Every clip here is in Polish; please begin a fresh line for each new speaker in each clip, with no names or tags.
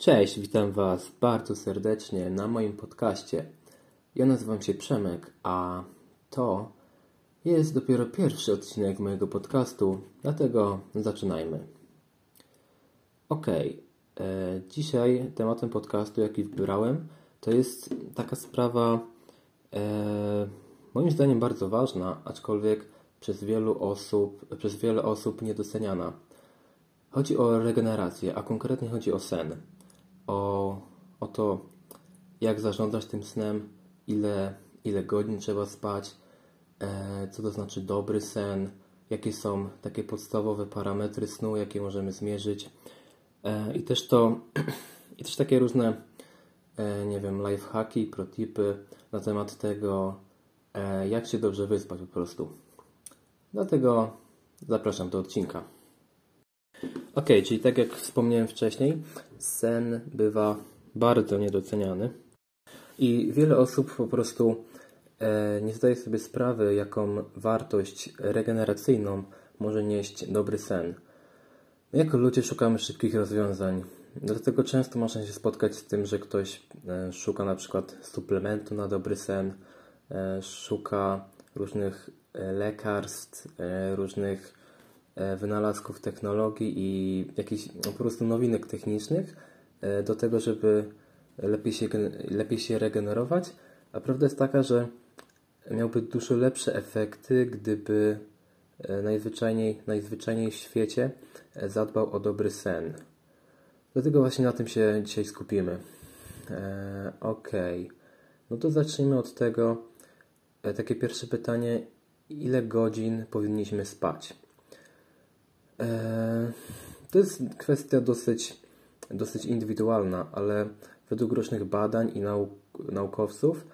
Cześć, witam Was bardzo serdecznie na moim podcaście. Ja nazywam się Przemek, a to jest dopiero pierwszy odcinek mojego podcastu, dlatego zaczynajmy. Ok, e, dzisiaj tematem podcastu, jaki wybrałem, to jest taka sprawa, e, moim zdaniem bardzo ważna, aczkolwiek przez wielu osób, przez wiele osób niedoceniana. Chodzi o regenerację, a konkretnie chodzi o sen. O, o to, jak zarządzać tym snem, ile, ile godzin trzeba spać, e, co to znaczy dobry sen, jakie są takie podstawowe parametry snu, jakie możemy zmierzyć. E, I też to, i też takie różne, e, nie wiem, lifehacki, protipy na temat tego, e, jak się dobrze wyspać po prostu. Dlatego zapraszam do odcinka. Ok, czyli tak jak wspomniałem wcześniej, sen bywa bardzo niedoceniany i wiele osób po prostu e, nie zdaje sobie sprawy, jaką wartość regeneracyjną może nieść dobry sen. My jako ludzie szukamy szybkich rozwiązań, dlatego często można się spotkać z tym, że ktoś e, szuka na przykład suplementu na dobry sen, e, szuka różnych lekarstw, różnych wynalazków technologii i jakichś no, po prostu nowinek technicznych e, do tego, żeby lepiej się, lepiej się regenerować. A prawda jest taka, że miałby dużo lepsze efekty, gdyby e, najzwyczajniej, najzwyczajniej w świecie zadbał o dobry sen. Dlatego właśnie na tym się dzisiaj skupimy. Eee, ok. No to zacznijmy od tego. takie pierwsze pytanie: ile godzin powinniśmy spać? E, to jest kwestia dosyć, dosyć indywidualna, ale według różnych badań i nauk, naukowców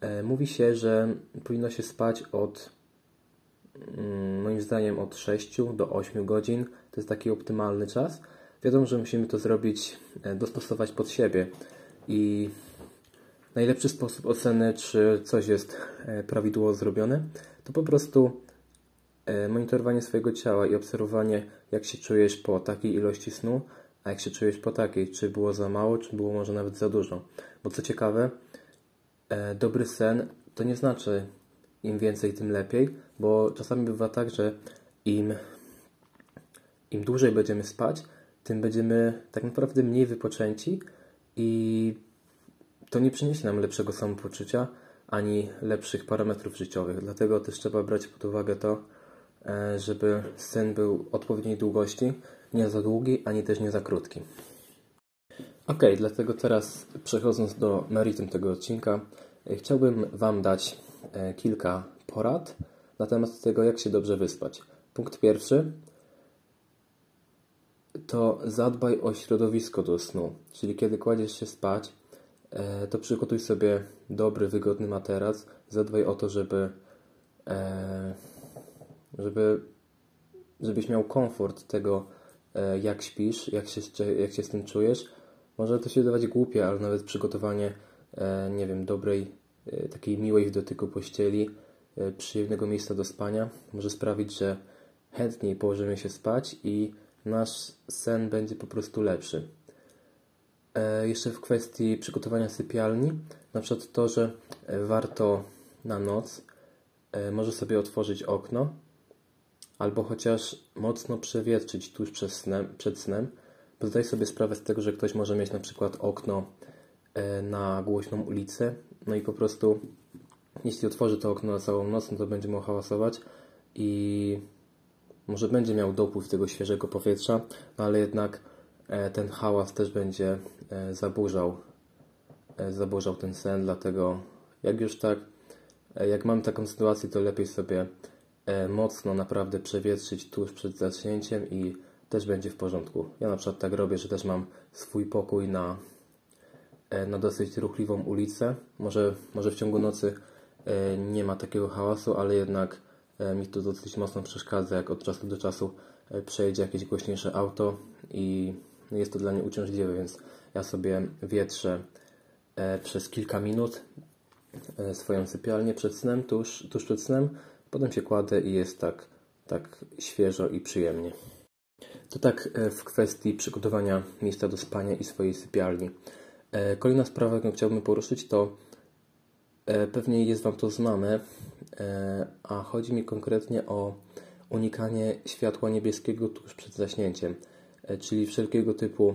e, mówi się, że powinno się spać od mm, moim zdaniem od 6 do 8 godzin. To jest taki optymalny czas. Wiadomo, że musimy to zrobić, e, dostosować pod siebie i najlepszy sposób oceny, czy coś jest prawidłowo zrobione, to po prostu monitorowanie swojego ciała i obserwowanie, jak się czujesz po takiej ilości snu, a jak się czujesz po takiej, czy było za mało, czy było może nawet za dużo. Bo co ciekawe, e, dobry sen to nie znaczy im więcej, tym lepiej, bo czasami bywa tak, że im, im dłużej będziemy spać, tym będziemy tak naprawdę mniej wypoczęci i to nie przyniesie nam lepszego samopoczucia ani lepszych parametrów życiowych. Dlatego też trzeba brać pod uwagę to, E, żeby sen był odpowiedniej długości, nie za długi, ani też nie za krótki. Ok, dlatego teraz przechodząc do meritum tego odcinka, e, chciałbym Wam dać e, kilka porad na temat tego, jak się dobrze wyspać. Punkt pierwszy to zadbaj o środowisko do snu, czyli kiedy kładziesz się spać, to przygotuj sobie dobry, wygodny materac, zadbaj o to, żeby żeby, żebyś miał komfort tego, e, jak śpisz, jak się, jak się z tym czujesz. Może to się wydawać głupie, ale nawet przygotowanie, e, nie wiem, dobrej, e, takiej miłej w dotyku pościeli, przyjemnego miejsca do spania może sprawić, że chętniej położymy się spać i nasz sen będzie po prostu lepszy. Jeszcze w kwestii przygotowania sypialni, na przykład to, że warto na noc może sobie otworzyć okno albo chociaż mocno przewietrzyć tuż przed snem, przed snem, bo zdaj sobie sprawę z tego, że ktoś może mieć na przykład okno e, na głośną ulicę, no i po prostu jeśli otworzy to okno na całą noc, no to będzie mu hałasować i może będzie miał dopływ tego świeżego powietrza, no ale jednak e, ten hałas też będzie e, zaburzał, zaburzał ten sen, dlatego jak już tak, jak mam taką sytuację, to lepiej sobie mocno naprawdę przewietrzyć tuż przed zacznięciem i też będzie w porządku. Ja na przykład tak robię, że też mam swój pokój na, e, na dosyć ruchliwą ulicę. Może, może w ciągu nocy e, nie ma takiego hałasu, ale jednak mi to dosyć mocno przeszkadza, jak od czasu do czasu przejedzie jakieś głośniejsze auto i jest to dla mnie uciążliwe, więc ja sobie wietrzę przez kilka minut swoją sypialnię przed snem, tuż, tuż przed snem, Potem się kładę i jest tak, tak świeżo i przyjemnie. To tak w kwestii przygotowania miejsca do spania i swojej sypialni. Kolejna sprawa, jaką chciałbym poruszyć, to pewnie jest Wam to znane, a chodzi mi konkretnie o unikanie światła niebieskiego tuż przed zaśnięciem, czyli wszelkiego typu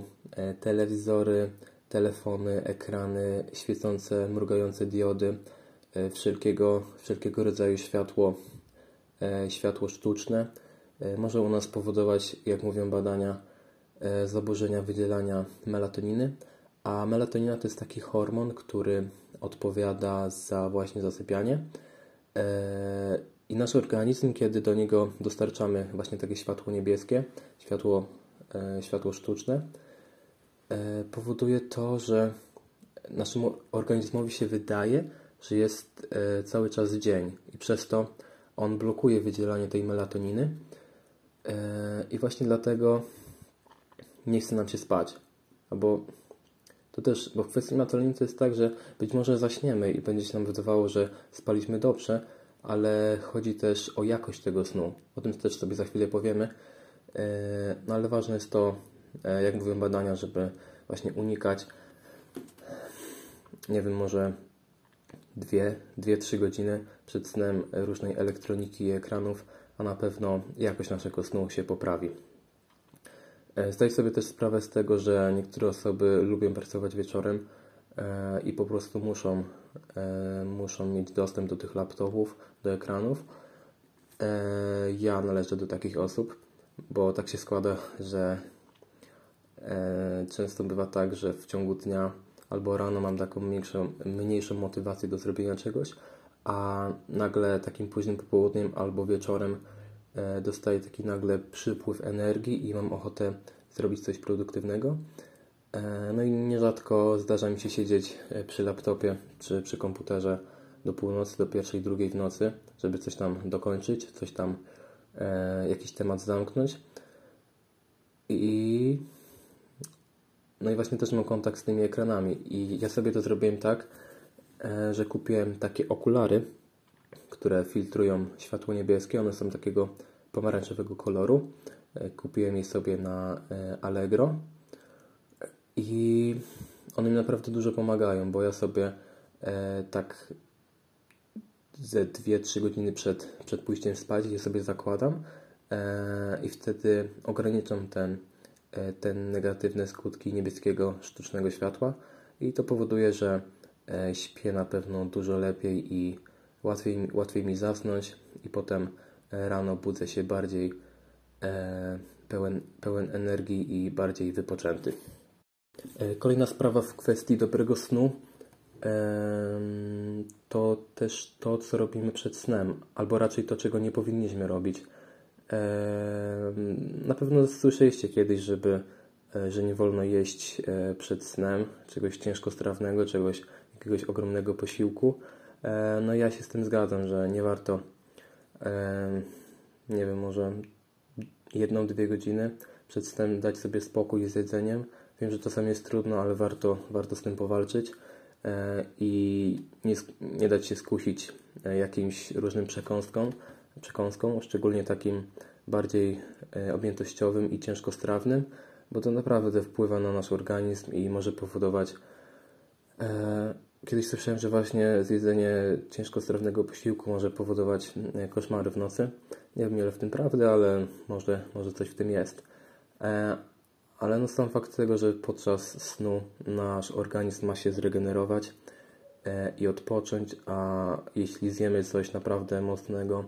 telewizory, telefony, ekrany, świecące, mrugające diody, e, wszelkiego, wszelkiego rodzaju światło, e, światło sztuczne e, może u nas powodować, jak mówią badania, zaburzenia wydzielania melatoniny, a melatonina to jest taki hormon, który odpowiada za właśnie zasypianie. I nasz organizm, kiedy do niego dostarczamy właśnie takie światło niebieskie, światło, światło sztuczne, E, powoduje to, że naszemu organizmowi się wydaje, że jest e, cały czas dzień i przez to on blokuje wydzielanie tej melatoniny e, i właśnie dlatego nie chce nam się spać. Albo to też, bo w kwestii melatoniny to jest tak, że być może zaśniemy i będzie się nam wydawało, że spaliśmy dobrze, ale chodzi też o jakość tego snu. O tym też sobie za chwilę powiemy. No ale ważne jest to, E, jak mówią badania, żeby właśnie unikać, nie wiem, może 2-3 godziny przed snem różnej elektroniki i ekranów, a na pewno jakość naszego snu się poprawi. E, zdaj sobie też sprawę z tego, że niektóre osoby lubią pracować wieczorem e, i po prostu muszą, muszą mieć dostęp do tych laptopów, do ekranów. Ja należę do takich osób, bo tak się składa, że E, często bywa tak, że w ciągu dnia albo rano mam taką mniejszą, mniejszą motywację do zrobienia czegoś, a nagle takim późnym popołudniem albo wieczorem e, dostaję taki nagle przypływ energii i mam ochotę zrobić coś produktywnego. E, no i nierzadko zdarza mi się siedzieć przy laptopie czy przy komputerze do północy, do pierwszej, drugiej w nocy, żeby coś tam dokończyć, coś tam, jakiś temat zamknąć. I no i właśnie też mam kontakt z tymi ekranami. I ja sobie to zrobiłem tak, e, że kupiłem takie okulary, które filtrują światło niebieskie. One są takiego pomarańczowego koloru. E, kupiłem je sobie na e, Allegro i one mi naprawdę dużo pomagają, bo ja sobie tak ze 2-3 godziny przed, przed pójściem spać je sobie zakładam i wtedy ograniczam ten te negatywne skutki niebieskiego sztucznego światła i to powoduje, że e, śpię na pewno dużo lepiej i łatwiej, łatwiej mi zasnąć i potem e, rano budzę się bardziej pełen, pełen energii i bardziej wypoczęty. Kolejna sprawa w kwestii dobrego snu to też to, co robimy przed snem, albo raczej to, czego nie powinniśmy robić. Na pewno słyszeliście kiedyś, żeby, e, że nie wolno jeść e, przed snem czegoś ciężkostrawnego, czegoś, jakiegoś ogromnego posiłku. E, no ja się z tym zgadzam, że nie warto, nie wiem, może jedną, dwie godziny przed snem dać sobie spokój z jedzeniem. Wiem, że czasami jest trudno, ale warto, warto z tym powalczyć i nie, nie dać się skusić jakimś różnym przekąskom przekąską, szczególnie takim bardziej e, objętościowym i ciężkostrawnym, bo to naprawdę wpływa na nasz organizm i może powodować. E, kiedyś słyszałem, że właśnie zjedzenie ciężkostrawnego posiłku może powodować e, koszmary w nocy. Nie wiem ile w tym prawdy, ale może, może coś w tym jest. Ale no sam fakt tego, że podczas snu nasz organizm ma się zregenerować i odpocząć, a jeśli zjemy coś naprawdę mocnego,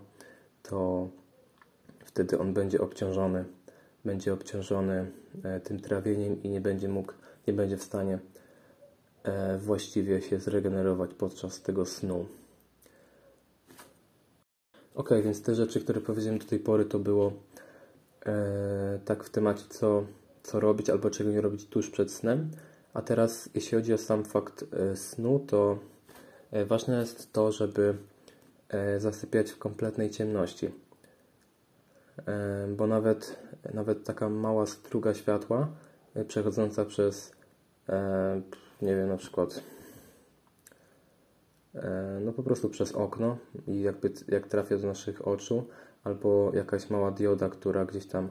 to wtedy on będzie obciążony, będzie obciążony e, tym trawieniem i nie będzie mógł, nie będzie w stanie e, właściwie się zregenerować podczas tego snu. Ok, więc te rzeczy, które powiedziałem do tej pory, to było e, tak w temacie, co, co robić albo czego nie robić tuż przed snem. A teraz, jeśli chodzi o sam fakt e, snu, to e, ważne jest to, żeby E, zasypiać w kompletnej ciemności. E, bo nawet, nawet taka mała struga światła e, przechodząca przez, nie wiem, na przykład no po prostu przez okno i jakby jak trafia do naszych oczu, albo jakaś mała dioda, która gdzieś tam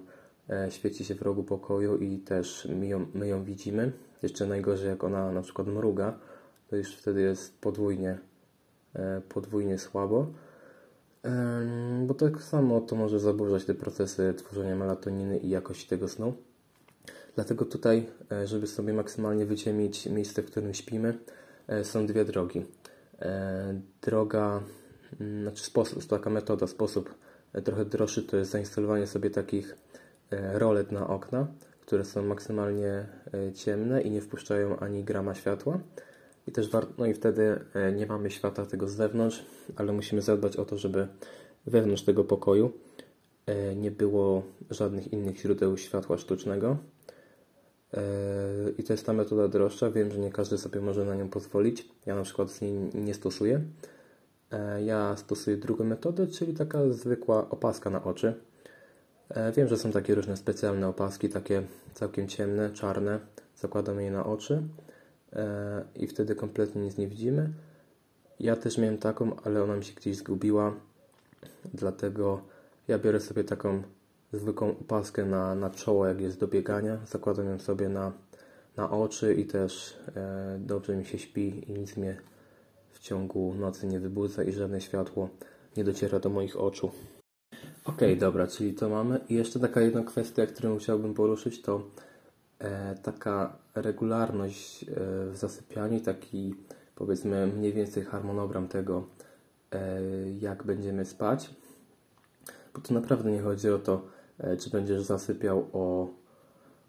e, świeci się w rogu pokoju i też my ją, my ją widzimy. Jeszcze najgorzej, jak ona na przykład mruga, to już wtedy jest podwójnie, e, podwójnie słabo. Bo tak samo to może zaburzać te procesy tworzenia melatoniny i jakości tego snu. Dlatego tutaj, e, żeby sobie maksymalnie wyciemić miejsce, w którym śpimy, e, są dwie drogi. E, droga, mm, znaczy sposób, taka metoda, sposób trochę droższy to jest zainstalowanie sobie takich rolet na okna, które są maksymalnie ciemne i nie wpuszczają ani grama światła. I też no i wtedy nie mamy światła tego z zewnątrz, ale musimy zadbać o to, żeby wewnątrz tego pokoju nie było żadnych innych źródeł światła sztucznego. I to jest ta metoda droższa. Wiem, że nie każdy sobie może na nią pozwolić. Ja na przykład z niej nie stosuję. E, ja stosuję drugą metodę, czyli taka zwykła opaska na oczy. E, wiem, że są takie różne specjalne opaski, takie całkiem ciemne, czarne. Zakładamy je na oczy e, i wtedy kompletnie nic nie widzimy. Ja też miałem taką, ale ona mi się gdzieś zgubiła. Dlatego ja biorę sobie taką zwykłą opaskę na, na czoło, jak jest do biegania. Zakładam ją sobie na, na oczy i też e, dobrze mi się śpi i nic mnie w ciągu nocy nie wybudza i żadne światło nie dociera do moich oczu. Ok, dobra, czyli to mamy. I jeszcze taka jedna kwestia, którą chciałbym poruszyć, to e, taka regularność e, w zasypianiu, taki powiedzmy mniej więcej harmonogram tego, e, jak będziemy spać. Bo to naprawdę nie chodzi o to, E, czy będziesz zasypiał o,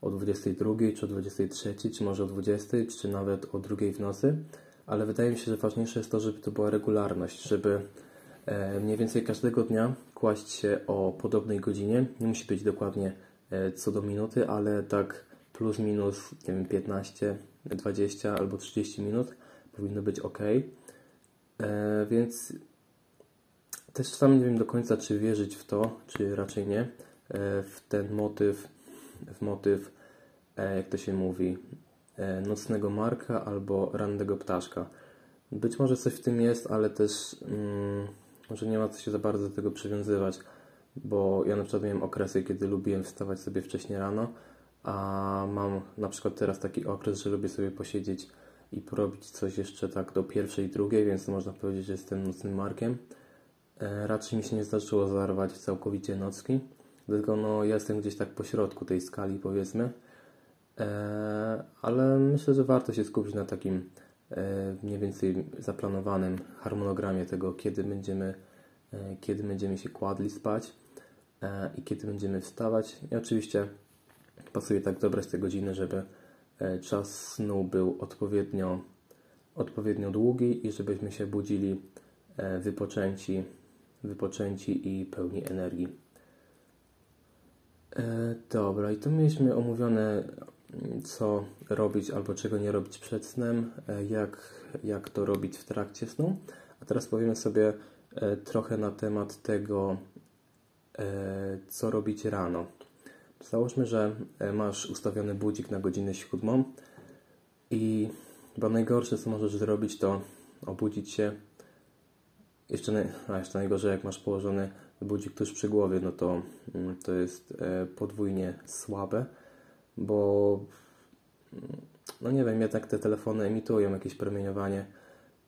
o 22, czy o 23, czy może o 20, czy nawet o 2 w nocy, ale wydaje mi się, że ważniejsze jest to, żeby to była regularność, żeby mniej więcej każdego dnia kłaść się o podobnej godzinie. Nie musi być dokładnie co do minuty, ale tak plus minus nie wiem, 15, 20 albo 30 minut powinno być ok. Więc też sam nie wiem do końca, czy wierzyć w to, czy raczej nie, E, w ten motyw, w motyw, e, jak to się mówi, e, nocnego marka albo rannego ptaszka. Być może coś w tym jest, ale też mm, może nie ma co się za bardzo do tego przywiązywać, bo ja na przykład miałem okresy, kiedy lubiłem wstawać sobie wcześniej rano, a mam na przykład teraz taki okres, że lubię sobie posiedzieć i porobić coś jeszcze tak do pierwszej, drugiej, więc można powiedzieć, że jestem nocnym markiem. raczej mi się nie zdarzyło zarwać całkowicie nocki, tylko no, ja jestem gdzieś tak po środku tej skali, powiedzmy. E, ale myślę, że warto się skupić na takim e, mniej więcej zaplanowanym harmonogramie tego, kiedy będziemy, e, kiedy będziemy się kładli spać e, i kiedy będziemy wstawać. I oczywiście pasuje tak dobrać te godziny, żeby e, czas snu był odpowiednio, odpowiednio długi i żebyśmy się budzili e, wypoczęci, wypoczęci i pełni energii. E, dobra, i tu mieliśmy omówione, co robić albo czego nie robić przed snem, jak, jak to robić w trakcie snu. A teraz powiemy sobie trochę na temat tego, co robić rano. Załóżmy, że masz ustawiony budzik na godzinę siódmą i chyba najgorsze, co możesz zrobić, to obudzić się. Jeszcze, a jeszcze najgorzej, jak masz położony budzik tuż przy głowie, no to mm, to jest e, podwójnie słabe, bo no nie wiem, jednak te telefony emitują jakieś promieniowanie,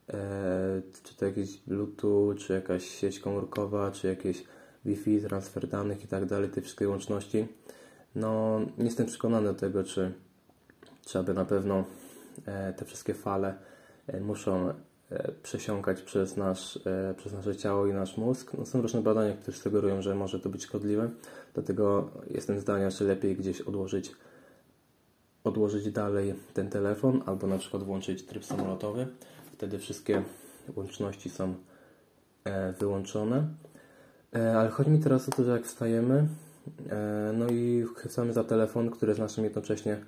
e, czy to jakiś Bluetooth, czy jakaś sieć komórkowa, czy jakieś Wi-Fi, transfer danych i tak dalej, te wszystkie łączności. No, nie jestem przekonany do tego, czy, czy aby na pewno e, te wszystkie fale muszą E, przesiąkać przez, nasz, e, przez nasze ciało i nasz mózg. No, są różne badania, które sugerują, że może to być szkodliwe, dlatego jestem zdania, że lepiej gdzieś odłożyć, odłożyć dalej ten telefon albo na przykład włączyć tryb samolotowy. Wtedy wszystkie łączności są e, wyłączone. Ale chodzi mi teraz o to, że jak wstajemy, no i chwycamy za telefon, który jest naszym jednocześnie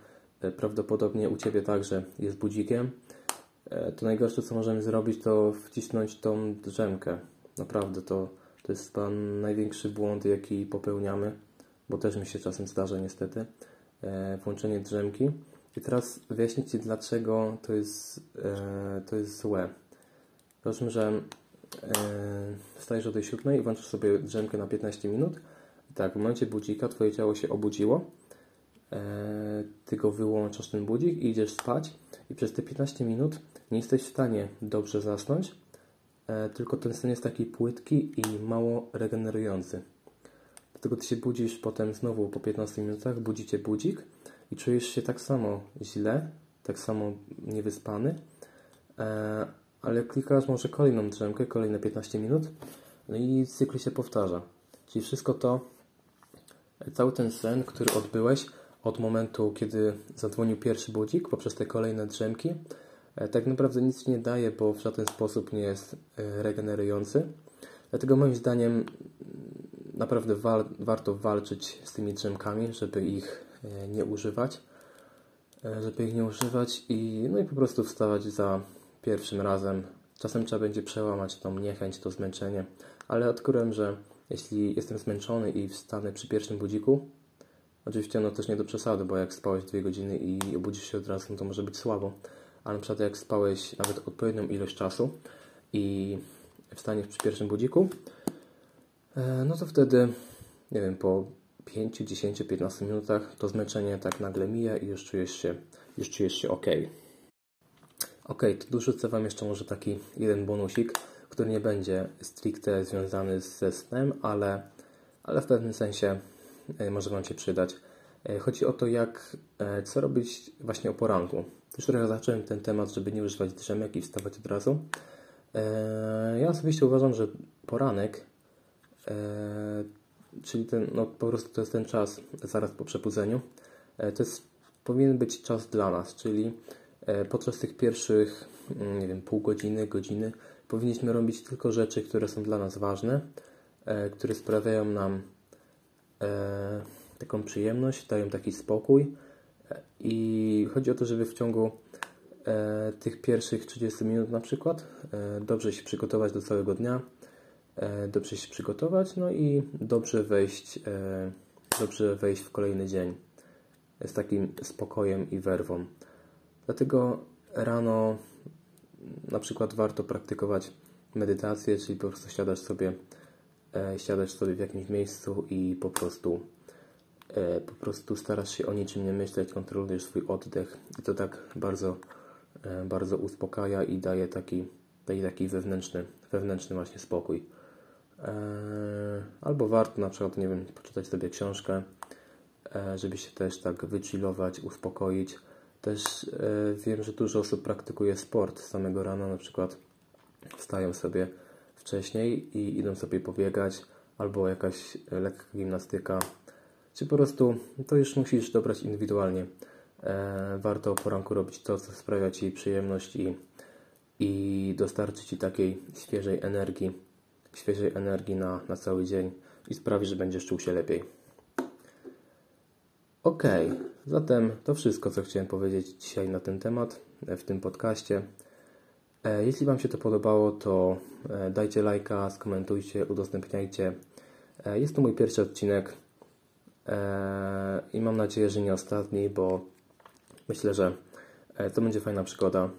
prawdopodobnie u Ciebie także jest budzikiem, E, to najgorsze, co możemy zrobić, to wcisnąć tą drzemkę. Naprawdę, to, to jest pan największy błąd, jaki popełniamy, bo też mi się czasem zdarza niestety, e, włączenie drzemki. I teraz wyjaśnię Ci, dlaczego to jest, e, to jest złe. Załóżmy, że wstajesz o tej siódmej i włączysz sobie drzemkę na 15 minut tak, w momencie budzika Twoje ciało się obudziło, e, Ty go wyłączasz ten budzik i idziesz spać i przez te 15 minut nie jesteś w stanie dobrze zasnąć, e, tylko ten sen jest taki płytki i mało regenerujący. Dlatego Ty się budzisz potem znowu po 15 minutach, budzicie budzik i czujesz się tak samo źle, tak samo niewyspany, e, ale klikasz może kolejną drzemkę, kolejne 15 minut no i cykl się powtarza. Czyli wszystko to, cały ten sen, który odbyłeś od momentu, kiedy zadzwonił pierwszy budzik, poprzez te kolejne drzemki, e, tak naprawdę nic nie daje, bo w żaden sposób nie jest e, regenerujący. Dlatego moim zdaniem naprawdę wa warto walczyć z tymi drzemkami, żeby ich e, nie używać. Żeby ich nie używać i, no i po prostu wstawać za pierwszym razem. Czasem trzeba będzie przełamać tą niechęć, to zmęczenie, ale odkryłem, że jeśli jestem zmęczony i wstanę przy pierwszym budziku, oczywiście no też nie do przesady, bo jak spałeś dwie godziny i obudzisz się od razu, no to może być słabo, ale na przykład jak spałeś nawet odpowiednią ilość czasu i wstaniesz przy pierwszym budziku, e, no to wtedy, nie wiem, po 5, 10, 15 minutach to zmęczenie tak nagle mija i już czujesz się, już czujesz się ok. Ok, to dorzucę Wam jeszcze może taki jeden bonusik, który nie będzie stricte związany ze snem, ale, ale w pewnym sensie e, może Wam się przydać. E, chodzi o to, jak, e, co robić właśnie o poranku. Już trochę zacząłem ten temat, żeby nie używać drzemek i wstawać od razu. Ja osobiście uważam, że poranek, czyli ten, no po prostu to jest ten czas zaraz po przebudzeniu, to jest, powinien być czas dla nas, czyli podczas tych pierwszych, mm, nie wiem, pół godziny, godziny powinniśmy robić tylko rzeczy, które są dla nas ważne, e, które sprawiają nam e, taką przyjemność, dają taki spokój. E, I chodzi o to, żeby w ciągu tych pierwszych 30 minut na przykład dobrze się przygotować do całego dnia, dobrze się przygotować, no i dobrze wejść, dobrze wejść w kolejny dzień z takim spokojem i werwą. Dlatego rano na przykład warto praktykować medytację, czyli po prostu siadasz sobie, e, sobie w jakimś miejscu i po prostu e, po prostu starasz się o niczym nie myśleć, kontrolujesz swój oddech i to tak bardzo, e, bardzo uspokaja i daje taki, daje taki wewnętrzny, wewnętrzny właśnie spokój. E, albo warto na przykład, nie wiem, poczytać sobie książkę, e, żeby się też tak wychillować, uspokoić też e, wiem, że dużo osób praktykuje sport samego rana, na przykład wstają sobie wcześniej i idą sobie pobiegać, albo jakaś lekka gimnastyka, czy po prostu to już musisz dobrać indywidualnie. E, warto o poranku robić to, co sprawia Ci przyjemność i, i dostarczy Ci takiej świeżej energii, świeżej energii na, na cały dzień i sprawi, że będziesz czuł się lepiej. Ok, zatem to wszystko, co chciałem powiedzieć dzisiaj na ten temat e, w tym podcaście. E, jeśli Wam się to podobało, to e, dajcie lajka, skomentujcie, udostępniajcie. Jest to mój pierwszy odcinek i mam nadzieję, że nie ostatni, bo myślę, że to będzie fajna przygoda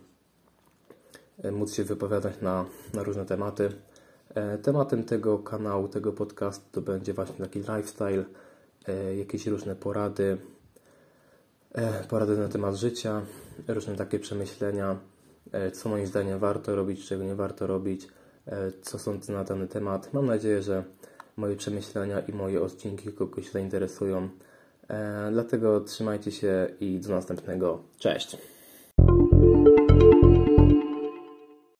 móc się wypowiadać na, na różne tematy. Tematem tego kanału, tego podcastu to będzie właśnie taki lifestyle, jakieś różne porady, porady na temat życia, różne takie przemyślenia, e, co moim zdaniem warto robić, czego nie warto robić, co sądzę na dany temat. Mam nadzieję, że moje przemyślenia i moje odcinki kogoś zainteresują. Dlatego trzymajcie się i do następnego. Cześć!